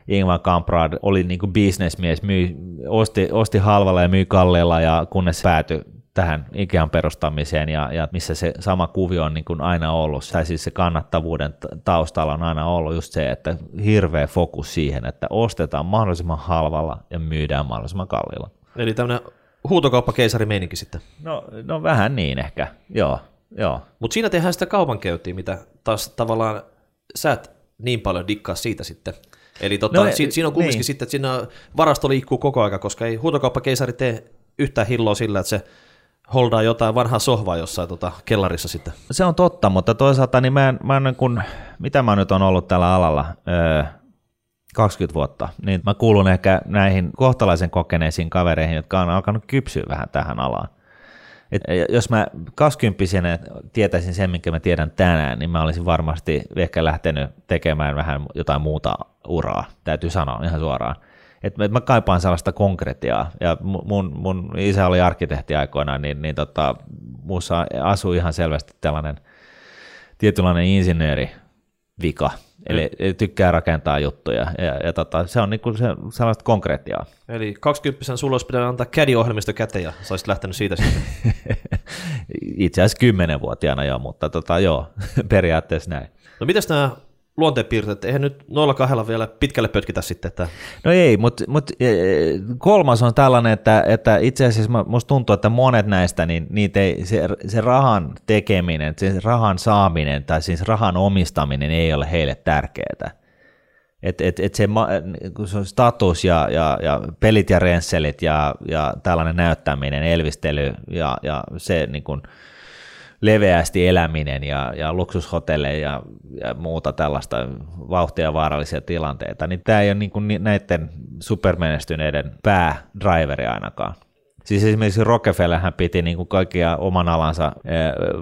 Ingvar Kamprad oli niin kuin bisnesmies, myi, osti, osti halvalla ja myi kalleella, ja kunnes päätyi tähän Ikean perustamiseen ja, ja missä se sama kuvio on niin kuin aina ollut, tai siis se kannattavuuden taustalla on aina ollut just se, että hirveä fokus siihen, että ostetaan mahdollisimman halvalla ja myydään mahdollisimman kalliilla. Eli tämmöinen huutokauppakeisari meininki sitten. No, no vähän niin ehkä, joo. joo. Mutta siinä tehdään sitä kaupankäyntiä, mitä taas tavallaan sä et niin paljon dikkaa siitä sitten. Eli totta, no, si- siinä on kumminkin niin. sitten, että siinä varasto liikkuu koko aika, koska ei huutokauppakeisari tee yhtään hilloa sillä, että se holdaa jotain vanhaa sohvaa jossain tota kellarissa sitten. Se on totta, mutta toisaalta niin mä en, mä en niin kun, mitä mä nyt on ollut tällä alalla, öö, 20 vuotta, niin mä kuulun ehkä näihin kohtalaisen kokeneisiin kavereihin, jotka on alkanut kypsyä vähän tähän alaan. Et jos mä 20 tietäisin sen, minkä mä tiedän tänään, niin mä olisin varmasti ehkä lähtenyt tekemään vähän jotain muuta uraa, täytyy sanoa ihan suoraan että mä kaipaan sellaista konkretiaa, ja mun, mun isä oli arkkitehti aikoinaan, niin, niin tota, muussa asui ihan selvästi tällainen tietynlainen insinööri vika, eli mm. tykkää rakentaa juttuja, ja, ja tota, se on niinku se, sellaista konkretiaa. Eli 20 sulla olisi pitänyt antaa CAD-ohjelmisto käteen, ja sä olisit lähtenyt siitä sitten. Itse asiassa 10-vuotiaana jo, mutta tota, joo, periaatteessa näin. No mitäs nämä luonteenpiirteet, eihän nyt noilla kahdella vielä pitkälle pötkitä sitten. Että... No ei, mutta mut, e, kolmas on tällainen, että, että itse asiassa musta tuntuu, että monet näistä, niin niitä ei, se, se rahan tekeminen, se rahan saaminen tai siis rahan omistaminen ei ole heille tärkeää. Et, et, et se, se status ja, ja, ja pelit ja rensselit ja, ja tällainen näyttäminen, elvistely ja, ja se niin kuin, leveästi eläminen ja, ja luksushotelleja ja, ja muuta tällaista vauhtia vaarallisia tilanteita, niin tämä ei ole niin kuin näiden supermenestyneiden päädriveri ainakaan. Siis esimerkiksi Rockefeller hän piti niin kuin kaikkia oman alansa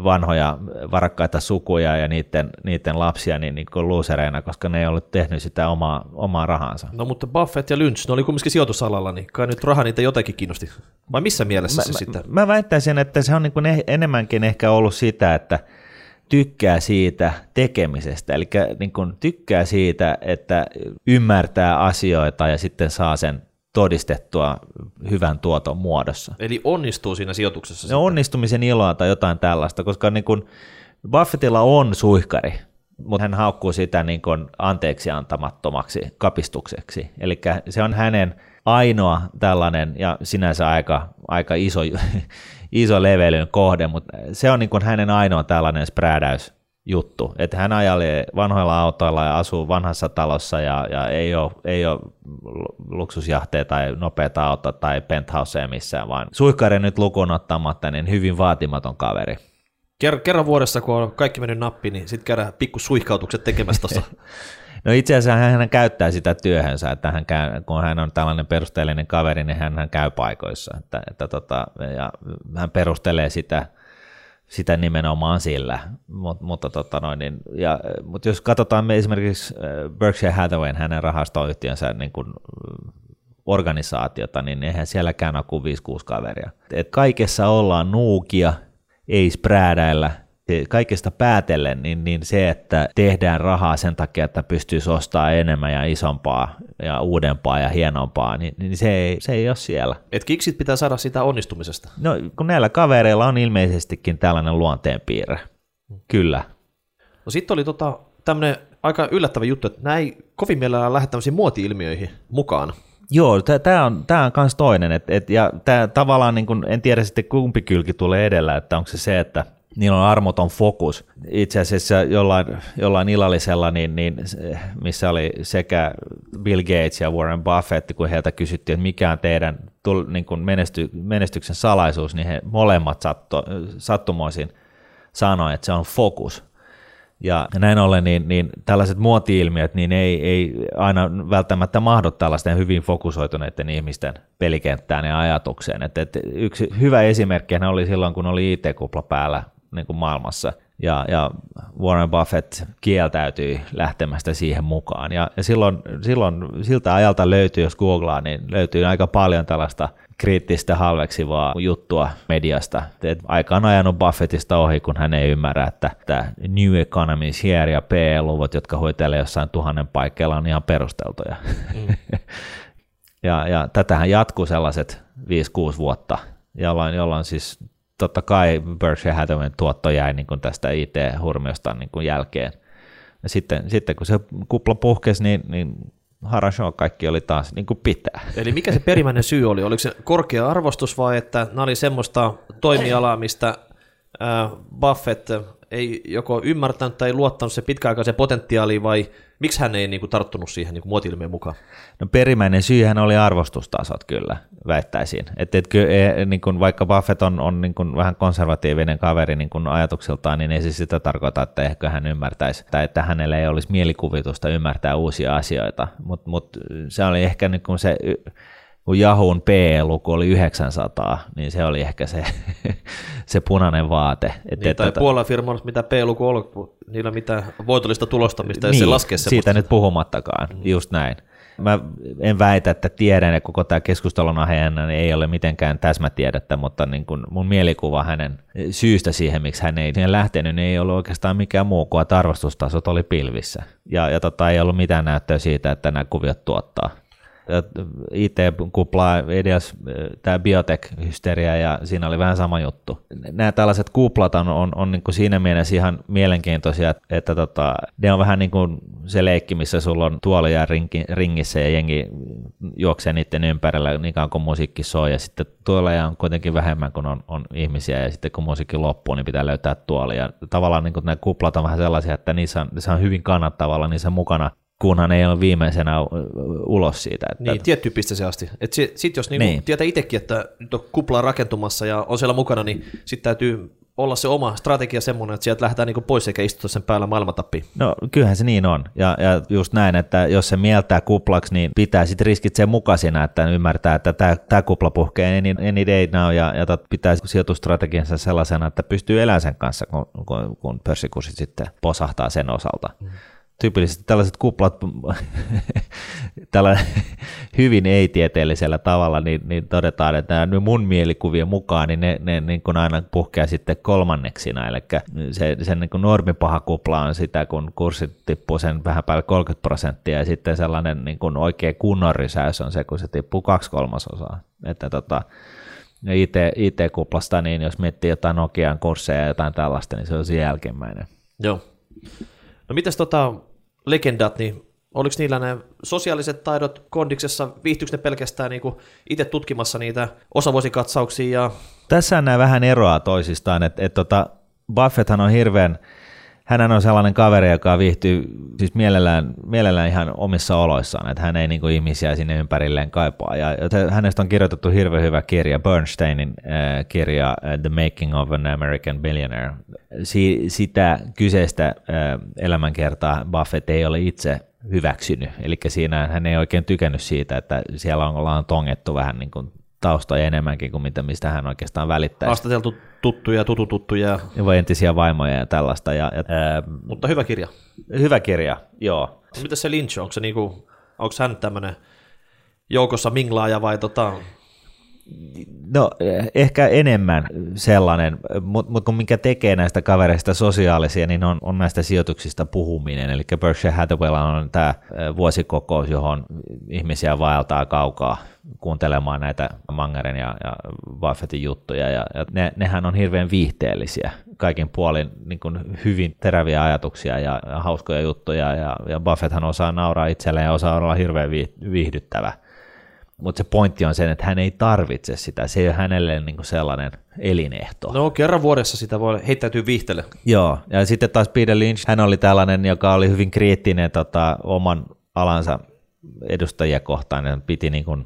vanhoja varakkaita sukuja ja niiden, niiden lapsia niin, niin kuin losereina, koska ne ei ollut tehnyt sitä omaa, omaa rahansa. No mutta Buffett ja Lynch, ne oli kumminkin sijoitusalalla, niin kai nyt raha niitä jotenkin kiinnosti. Vai missä mielessä mä, se mä, sitten? Mä väittäisin, että se on niin kuin enemmänkin ehkä ollut sitä, että tykkää siitä tekemisestä, eli niin kuin tykkää siitä, että ymmärtää asioita ja sitten saa sen todistettua hyvän tuoton muodossa. Eli onnistuu siinä sijoituksessa? No onnistumisen iloa tai jotain tällaista, koska niin kuin Buffettilla on suihkari, mutta hän haukkuu sitä niin kuin anteeksi antamattomaksi kapistukseksi. Eli se on hänen ainoa tällainen ja sinänsä aika, aika iso, iso levelyn kohde, mutta se on niin kuin hänen ainoa tällainen sprädäys juttu, että hän ajelee vanhoilla autoilla ja asuu vanhassa talossa ja, ja ei, ole, ei ole luksusjahteja tai nopeata autoa tai penthouseja missään, vaan suihkari nyt lukuun ottamatta, niin hyvin vaatimaton kaveri. Ker- kerran vuodessa, kun on kaikki mennyt nappi, niin sitten käydään pikku suihkautukset tekemässä tuossa. No itse asiassa hän käyttää sitä työhönsä, että hän käy, kun hän on tällainen perusteellinen kaveri, niin hän, hän käy paikoissa. Että, että tota, ja hän perustelee sitä, sitä nimenomaan sillä. Mut, mutta, tota noin, niin, ja, mutta jos katsotaan me esimerkiksi äh, Berkshire Hathawayn, hänen rahastoyhtiönsä niin kuin, organisaatiota, niin eihän sielläkään ole kuin 5-6 kaveria. Et kaikessa ollaan nuukia, ei spräädäillä, kaikesta päätellen, niin, niin se, että tehdään rahaa sen takia, että pystyy ostamaan enemmän ja isompaa ja uudempaa ja hienompaa, niin, niin se, ei, se ei ole siellä. Et kiksit pitää saada sitä onnistumisesta. No kun näillä kavereilla on ilmeisestikin tällainen luonteenpiirre. Kyllä. No sitten oli tota, tämmöinen aika yllättävä juttu, että näin kovin mielellään lähde tämmöisiin muoti-ilmiöihin mukaan. Joo, tämä on, tää on kans toinen, et, et, ja tää tavallaan niin kun, en tiedä sitten kumpi kylki tulee edellä, että onko se se, että niillä on armoton fokus. Itse asiassa jollain, jollain illallisella, niin, niin, missä oli sekä Bill Gates ja Warren Buffett, kun heiltä kysyttiin, että mikä on teidän niin kuin menesty, menestyksen salaisuus, niin he molemmat sattu, sattumoisin sanoivat, että se on fokus. Ja näin ollen niin, niin tällaiset muoti-ilmiöt niin ei, ei aina välttämättä mahdu tällaisten hyvin fokusoituneiden ihmisten pelikenttään ja ajatukseen. Et, et yksi hyvä esimerkki oli silloin, kun oli IT-kupla päällä niin kuin maailmassa. Ja, ja Warren Buffett kieltäytyi lähtemästä siihen mukaan. Ja, ja silloin, silloin siltä ajalta löytyy, jos googlaa, niin löytyy aika paljon tällaista kriittistä halveksivaa juttua mediasta. Et aika on ajanut Buffettista ohi, kun hän ei ymmärrä, että tämä New Economy here ja PE-luvut, jotka hoitelee jossain tuhannen paikkeilla, on ihan perusteltuja. Mm. ja, ja tätähän jatkuu sellaiset 5-6 vuotta, jolloin, jolloin siis totta kai Berkshire Hathawayn tuotto jäi niin kuin tästä IT-hurmiosta niin kuin jälkeen. Ja sitten, sitten kun se kupla puhkesi, niin, niin Harasho kaikki oli taas niin kuin pitää. Eli mikä se perimmäinen syy oli? Oliko se korkea arvostus vai että nämä oli semmoista toimialaa, mistä Buffett ei joko ymmärtänyt tai luottanut se pitkäaikaisen potentiaaliin vai miksi hän ei niin kuin, tarttunut siihen niin muoti mukaan? No perimmäinen syyhän oli arvostustasot kyllä, väittäisin. Et, et, e, niin kuin, vaikka Buffett on, on niin kuin, vähän konservatiivinen kaveri niin kuin ajatuksiltaan, niin ei se sitä tarkoita, että ehkä hän ymmärtäisi, tai että hänellä ei olisi mielikuvitusta ymmärtää uusia asioita, mutta mut, se oli ehkä niin kuin se kun Yahoo'n P-luku oli 900, niin se oli ehkä se, se punainen vaate. Et, niin, tai tota, puolella firmalla, mitä P-luku on, niillä mitä voitollista tulosta, mistä niin, se laskee siitä nyt puhumattakaan, mm. just näin. Mä en väitä, että tiedän, että koko tämä keskustelun aiheena niin ei ole mitenkään täsmätiedettä, mutta niin kun mun mielikuva hänen syystä siihen, miksi hän ei siihen lähtenyt, niin ei ollut oikeastaan mikään muu kuin, että arvostustasot oli pilvissä. Ja, ja tota, ei ollut mitään näyttöä siitä, että nämä kuviot tuottaa. IT-kuplaa edes tämä biotech-hysteria ja siinä oli vähän sama juttu. Nämä tällaiset kuplat on, on, on niin kuin siinä mielessä ihan mielenkiintoisia, että, että tota, ne on vähän niin kuin se leikki, missä sulla on tuolia ringi, ringissä ja jengi juoksee niiden ympärillä niin kauan kuin musiikki soi ja sitten tuoleja on kuitenkin vähemmän kuin on, on ihmisiä ja sitten kun musiikki loppuu, niin pitää löytää tuolia. Tavallaan niin kuin nämä kuplat on vähän sellaisia, että niissä on, niissä on hyvin kannattavalla niissä mukana kunhan ei ole viimeisenä ulos siitä. Että... Niin, tiettyyn pisteeseen asti. Sitten jos niinku niin. tietää itsekin, että nyt on kupla rakentumassa ja on siellä mukana, niin sitten täytyy olla se oma strategia semmoinen, että sieltä lähdetään niinku pois eikä istuta sen päällä maailmatappiin. No kyllähän se niin on. Ja, ja just näin, että jos se mieltää kuplaksi, niin pitää sitten riskit sen mukaisina, että ymmärtää, että tämä kupla puhkee any, any day now ja, ja pitää sijoitustrategiansa sellaisena, että pystyy elämään sen kanssa, kun, kun, kun pörssikurssit sitten posahtaa sen osalta. Mm tyypillisesti tällaiset kuplat tällä hyvin ei-tieteellisellä tavalla, niin, niin todetaan, että mun mielikuvien mukaan niin ne, ne niin kuin aina puhkeaa sitten kolmanneksina, eli se, se niin kuin normipaha kupla on sitä, kun kurssit tippuu sen vähän päälle 30 prosenttia, ja sitten sellainen niin kuin oikea kunnon risäys on se, kun se tippuu kaksi kolmasosaa. Että tota, IT, IT-kuplasta, niin jos miettii jotain Nokian kursseja ja jotain tällaista, niin se on se jälkimmäinen. Joo. No mitäs tota, legendat, niin oliko niillä ne sosiaaliset taidot kondiksessa, viihtyykö ne pelkästään niin itse tutkimassa niitä osavuosikatsauksia? Ja... Tässä nämä vähän eroaa toisistaan, että et tota, Buffetthan on hirveän, hän on sellainen kaveri, joka viihtyy siis mielellään, mielellään ihan omissa oloissaan, että hän ei niin kuin ihmisiä sinne ympärilleen kaipaa. Ja, hänestä on kirjoitettu hirveän hyvä kirja, Bernsteinin äh, kirja uh, The Making of an American Billionaire. Si, sitä kyseistä äh, elämänkertaa Buffett ei ole itse hyväksynyt, eli siinä hän ei oikein tykännyt siitä, että siellä ollaan tongettu vähän niin kuin taustoja enemmänkin kuin mitä, mistä hän oikeastaan välittää. Haastateltu tuttuja, tutututtuja. Ja entisiä vaimoja ja tällaista. Ja, ja, ää, Mutta hyvä kirja. Hyvä kirja, joo. Mitä se Lynch, onko, se niinku, onko hän tämmöinen joukossa minglaaja vai tota, No ehkä enemmän sellainen, mutta mut kun mikä tekee näistä kavereista sosiaalisia, niin on, on näistä sijoituksista puhuminen. Eli Berkshire Hathaway on tämä vuosikokous, johon ihmisiä vaeltaa kaukaa kuuntelemaan näitä Mangeren ja, ja Buffettin juttuja. Ja, ja ne, nehän on hirveän viihteellisiä, kaikin puolin niin kuin hyvin teräviä ajatuksia ja, ja hauskoja juttuja. Ja, ja Buffetthan osaa nauraa itselleen ja osaa olla hirveän viihdyttävä mutta se pointti on sen, että hän ei tarvitse sitä. Se ei ole hänelle niin kuin sellainen elinehto. No kerran vuodessa sitä voi heittäytyä viihtele. Joo, ja sitten taas Peter Lynch, hän oli tällainen, joka oli hyvin kriittinen tota, oman alansa edustajia kohtaan, ja piti niin kuin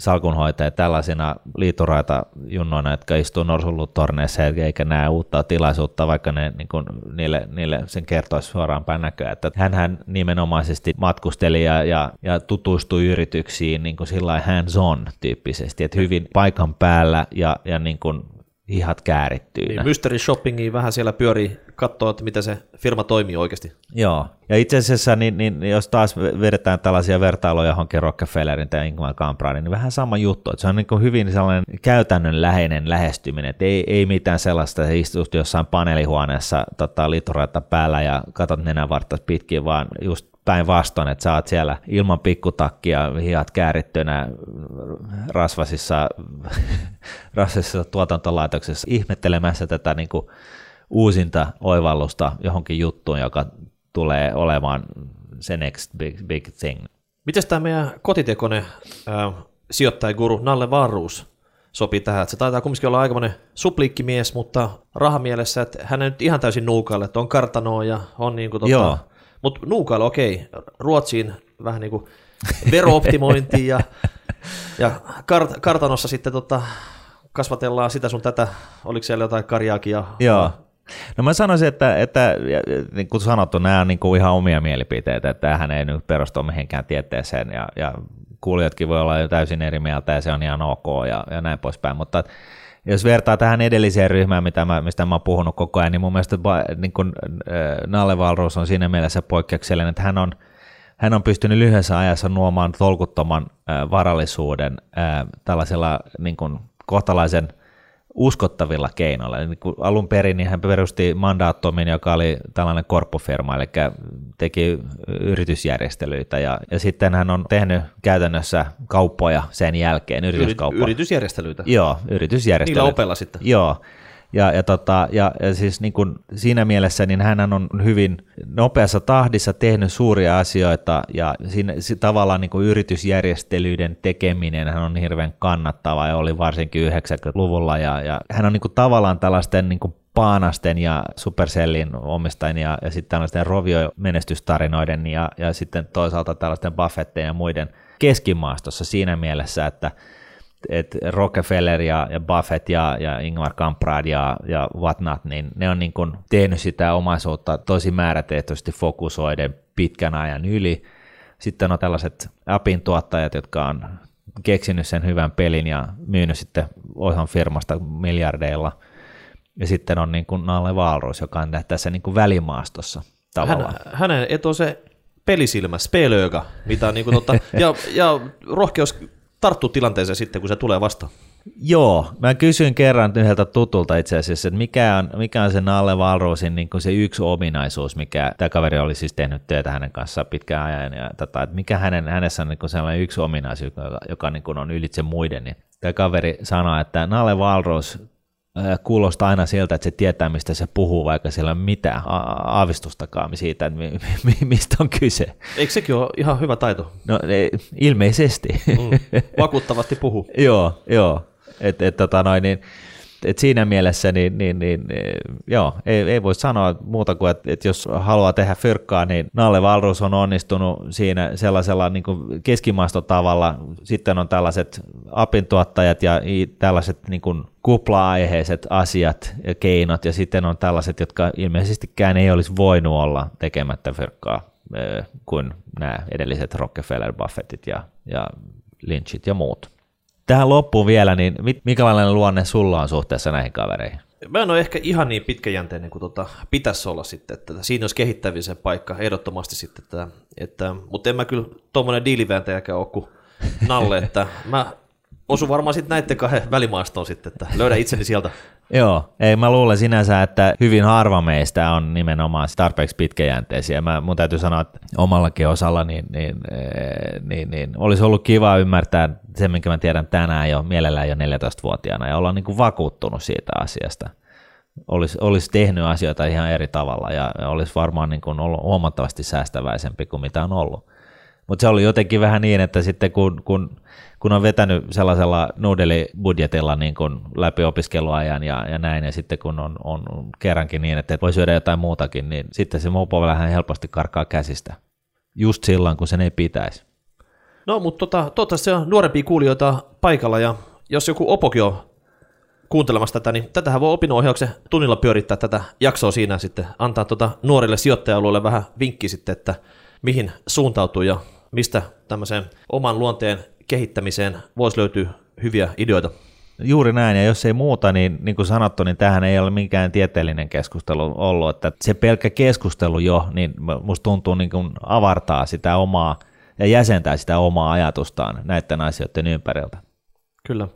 salkunhoitajia tällaisina liituraita junnoina, jotka istuu norsullutorneissa eikä näe uutta tilaisuutta, vaikka ne niin kuin, niille, niille sen kertoisi suoraan päin näköä. Että hän nimenomaisesti matkusteli ja, ja, ja tutustui yrityksiin niin kuin sillä hands-on tyyppisesti, että hyvin paikan päällä ja, ja niin kuin hihat käärittyy. Niin, mystery shoppingi vähän siellä pyörii, katsoa, että miten se firma toimii oikeasti. Joo, ja itse asiassa niin, niin, jos taas vedetään tällaisia vertailuja johonkin Rockefellerin tai Ingmar Kampradin, niin vähän sama juttu, että se on niin hyvin sellainen käytännönläheinen lähestyminen, että ei, ei mitään sellaista, että istut jossain paneelihuoneessa tota, liittoraita päällä ja katsot nenänvartas pitkin, vaan just päinvastoin, että sä oot siellä ilman pikkutakkia, hihat käärittynä rasvasissa, rasvasissa tuotantolaitoksessa ihmettelemässä tätä niin kuin uusinta oivallusta johonkin juttuun, joka tulee olemaan se next big, big thing. Miten tämä meidän kotitekoinen äh, sijoittajaguru Nalle Varruus sopii tähän? Se taitaa kumminkin olla aikamoinen supliikkimies, mutta rahamielessä, että hän ei nyt ihan täysin nuukaille, että on kartanoa ja on niin kuin, tota, mutta nuukailla okei, Ruotsiin vähän niin kuin verooptimointi ja, ja kart, kartanossa sitten tota, kasvatellaan sitä sun tätä, oliko siellä jotain karjaakin ja Joo. No mä sanoisin, että, että niin kuin sanottu, nämä on niin kuin ihan omia mielipiteitä, että tämähän ei nyt perustu mihinkään tieteeseen ja, ja kuulijatkin voi olla jo täysin eri mieltä ja se on ihan ok ja, ja näin poispäin, mutta jos vertaa tähän edelliseen ryhmään, mitä mä, mistä mä oon puhunut koko ajan, niin mun mielestä niin kun, Nalle Valros on siinä mielessä poikkeuksellinen, että hän on, hän on pystynyt lyhyessä ajassa nuomaan tolkuttoman varallisuuden tällaisella niin kun, kohtalaisen – uskottavilla keinoilla. Kun alun perin niin hän perusti Mandaattomin, joka oli tällainen korppufirma, eli teki yritysjärjestelyitä, ja, ja sitten hän on tehnyt käytännössä kauppoja sen jälkeen, yrityskauppoja. Yritysjärjestelyitä? Joo, yritysjärjestelyitä. Niillä opella sitten? Joo, ja, ja, tota, ja, ja siis niin kuin siinä mielessä niin hän on hyvin nopeassa tahdissa tehnyt suuria asioita ja siinä, tavallaan niin kuin yritysjärjestelyiden tekeminen hän on hirveän kannattava ja oli varsinkin 90-luvulla ja, ja hän on niin kuin tavallaan tällaisten niin kuin Paanasten ja Supercellin omistajien ja, ja sitten tällaisten Rovio-menestystarinoiden ja, ja sitten toisaalta tällaisten Buffettien ja muiden keskimaastossa siinä mielessä, että et Rockefeller ja, ja Buffett ja, ja Ingvar Kamprad ja, ja whatnot, niin ne on niin kuin tehnyt sitä omaisuutta tosi määrätietoisesti fokusoiden pitkän ajan yli. Sitten on tällaiset appin tuottajat, jotka on keksinyt sen hyvän pelin ja myynyt sitten osan firmasta miljardeilla. Ja sitten on niin kuin Nalle Valros, joka on tässä niin kuin välimaastossa tavallaan. Hän, hänen etu on se pelisilmä, spelöga, mitä on niin kuin totta, ja, ja rohkeus tarttuu tilanteeseen sitten, kun se tulee vastaan? Joo, mä kysyin kerran yhdeltä tutulta itse asiassa, että mikä on, mikä on se Nalle Valrosin niin se yksi ominaisuus, mikä tämä kaveri oli siis tehnyt työtä hänen kanssaan pitkään ajan, ja tota, että mikä hänen, hänessä on niin sellainen yksi ominaisuus, joka, joka niin on ylitse muiden, niin tämä kaveri sanoi, että Nalle Valros kuulostaa aina siltä, että se tietää, mistä se puhuu, vaikka siellä ei ole mitään aavistustakaan siitä, että mi- mi- mistä on kyse. Eikö sekin ole ihan hyvä taito? No ilmeisesti. Mm, vakuuttavasti puhuu. joo, joo. Et, et, tota noin, niin, et siinä mielessä niin, niin, niin, joo, ei, ei voi sanoa muuta kuin, että, että jos haluaa tehdä fyrkkaa, niin Nalle Valrus on onnistunut siinä sellaisella niin kuin keskimaastotavalla. Sitten on tällaiset apintuottajat ja tällaiset niin kuin kupla-aiheiset asiat ja keinot, ja sitten on tällaiset, jotka ilmeisestikään ei olisi voinut olla tekemättä fyrkkaa kuin nämä edelliset Rockefeller, Buffettit ja, ja Lynchit ja muut. Tähän loppuun vielä, niin minkälainen luonne sulla on suhteessa näihin kavereihin? Mä en ole ehkä ihan niin pitkäjänteinen kuin tota, pitäisi olla sitten, että siinä olisi kehittämisen paikka ehdottomasti sitten, että, että mutta en mä kyllä tuommoinen diilivääntäjäkään ole kuin Nalle, että mä osu varmaan sitten näiden kahden välimaastoon sitten, että löydä itseni sieltä. Joo, ei mä luulen sinänsä, että hyvin harva meistä on nimenomaan tarpeeksi pitkäjänteisiä. Mä, mun täytyy sanoa, että omallakin osalla niin, niin, eh, niin, niin, olisi ollut kiva ymmärtää se, minkä mä tiedän tänään jo, mielellään jo 14-vuotiaana, ja olla niin kuin vakuuttunut siitä asiasta. Olisi, olisi tehnyt asioita ihan eri tavalla, ja olisi varmaan niin kuin ollut huomattavasti säästäväisempi kuin mitä on ollut. Mutta se oli jotenkin vähän niin, että sitten kun, kun kun on vetänyt sellaisella nuudelibudjetilla niin kuin läpi opiskeluajan ja, ja näin, ja sitten kun on, on kerrankin niin, että voi syödä jotain muutakin, niin sitten se mopo vähän helposti karkaa käsistä. Just silloin, kun sen ei pitäisi. No, mutta tota, toivottavasti on nuorempia kuulijoita paikalla, ja jos joku opokin on kuuntelemassa tätä, niin tätähän voi opinnonohjauksen tunnilla pyörittää tätä jaksoa siinä sitten, antaa tota nuorille sijoittajalueille vähän vinkki sitten, että mihin suuntautuu ja mistä tämmöiseen oman luonteen kehittämiseen voisi löytyä hyviä ideoita. Juuri näin, ja jos ei muuta, niin niin kuin sanottu, niin tähän ei ole mikään tieteellinen keskustelu ollut, että se pelkkä keskustelu jo, niin musta tuntuu niin kuin avartaa sitä omaa ja jäsentää sitä omaa ajatustaan näiden asioiden ympäriltä. Kyllä.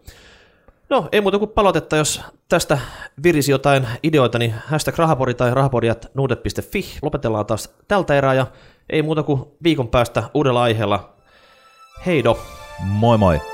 No, ei muuta kuin palautetta, jos tästä virisi jotain ideoita, niin hashtag rahapori tai rahapodiat nuudet.fi. Lopetellaan taas tältä erää ja ei muuta kuin viikon päästä uudella aiheella. Heido! Moi moi!